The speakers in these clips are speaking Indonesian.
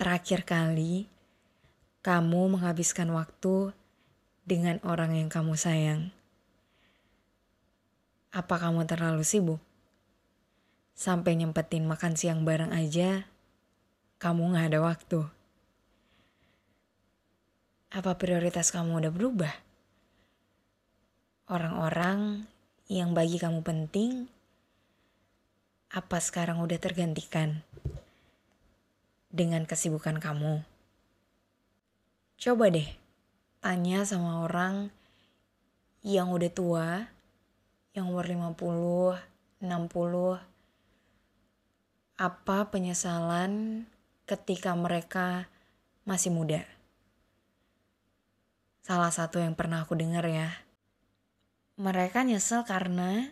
terakhir kali kamu menghabiskan waktu dengan orang yang kamu sayang? Apa kamu terlalu sibuk? Sampai nyempetin makan siang bareng aja, kamu gak ada waktu. Apa prioritas kamu udah berubah? Orang-orang yang bagi kamu penting, apa sekarang udah tergantikan dengan kesibukan kamu? Coba deh, tanya sama orang yang udah tua, yang umur 50, 60, apa penyesalan ketika mereka masih muda? Salah satu yang pernah aku dengar ya, mereka nyesel karena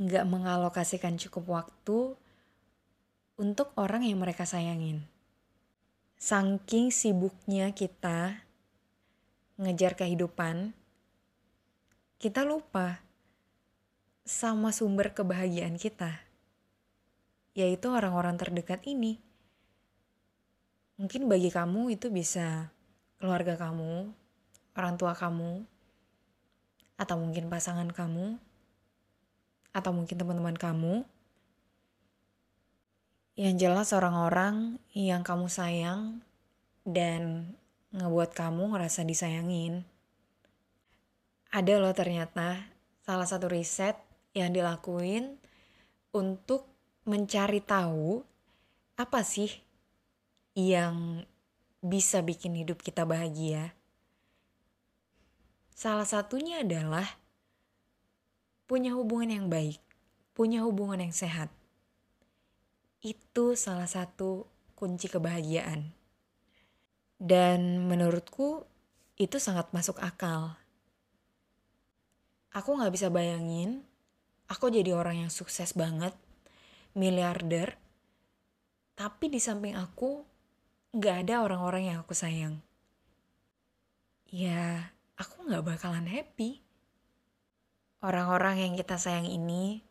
nggak mengalokasikan cukup waktu untuk orang yang mereka sayangin. Saking sibuknya kita ngejar kehidupan, kita lupa sama sumber kebahagiaan kita, yaitu orang-orang terdekat ini. Mungkin bagi kamu itu bisa keluarga kamu, orang tua kamu, atau mungkin pasangan kamu, atau mungkin teman-teman kamu. Yang jelas orang-orang yang kamu sayang dan ngebuat kamu ngerasa disayangin. Ada loh ternyata salah satu riset yang dilakuin untuk mencari tahu apa sih yang bisa bikin hidup kita bahagia. Salah satunya adalah punya hubungan yang baik, punya hubungan yang sehat. Itu salah satu kunci kebahagiaan. Dan menurutku itu sangat masuk akal. Aku gak bisa bayangin, aku jadi orang yang sukses banget, miliarder, tapi di samping aku gak ada orang-orang yang aku sayang. Ya, aku gak bakalan happy. Orang-orang yang kita sayang ini,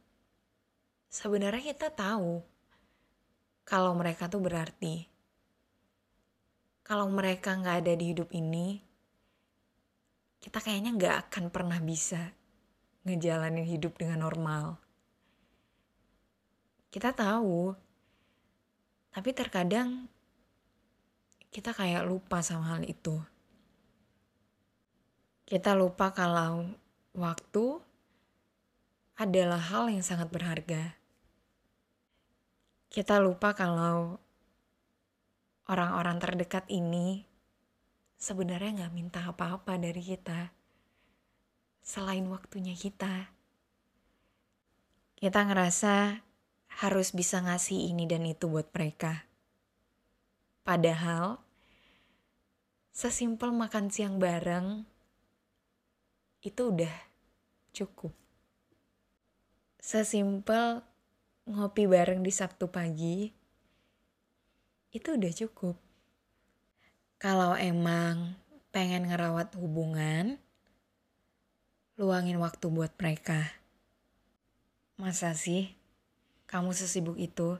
sebenarnya kita tahu kalau mereka tuh berarti. Kalau mereka gak ada di hidup ini, kita kayaknya gak akan pernah bisa ngejalanin hidup dengan normal. Kita tahu, tapi terkadang kita kayak lupa sama hal itu. Kita lupa kalau waktu adalah hal yang sangat berharga. Kita lupa kalau orang-orang terdekat ini sebenarnya nggak minta apa-apa dari kita selain waktunya kita. Kita ngerasa harus bisa ngasih ini dan itu buat mereka. Padahal, sesimpel makan siang bareng itu udah cukup. Sesimpel ngopi bareng di Sabtu pagi, itu udah cukup. Kalau emang pengen ngerawat hubungan, luangin waktu buat mereka. Masa sih kamu sesibuk itu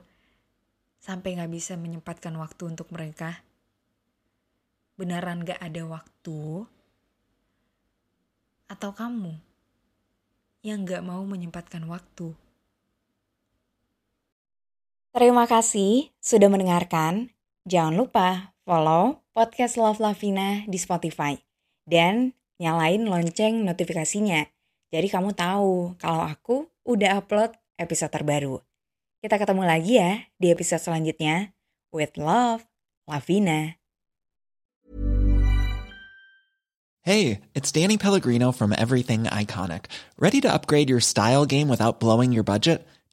sampai gak bisa menyempatkan waktu untuk mereka? Beneran gak ada waktu? atau kamu yang gak mau menyempatkan waktu. Terima kasih sudah mendengarkan. Jangan lupa follow podcast Love Lavina di Spotify. Dan nyalain lonceng notifikasinya. Jadi kamu tahu kalau aku udah upload episode terbaru. Kita ketemu lagi ya di episode selanjutnya. With love, Lavina. Hey, it's Danny Pellegrino from Everything Iconic. Ready to upgrade your style game without blowing your budget?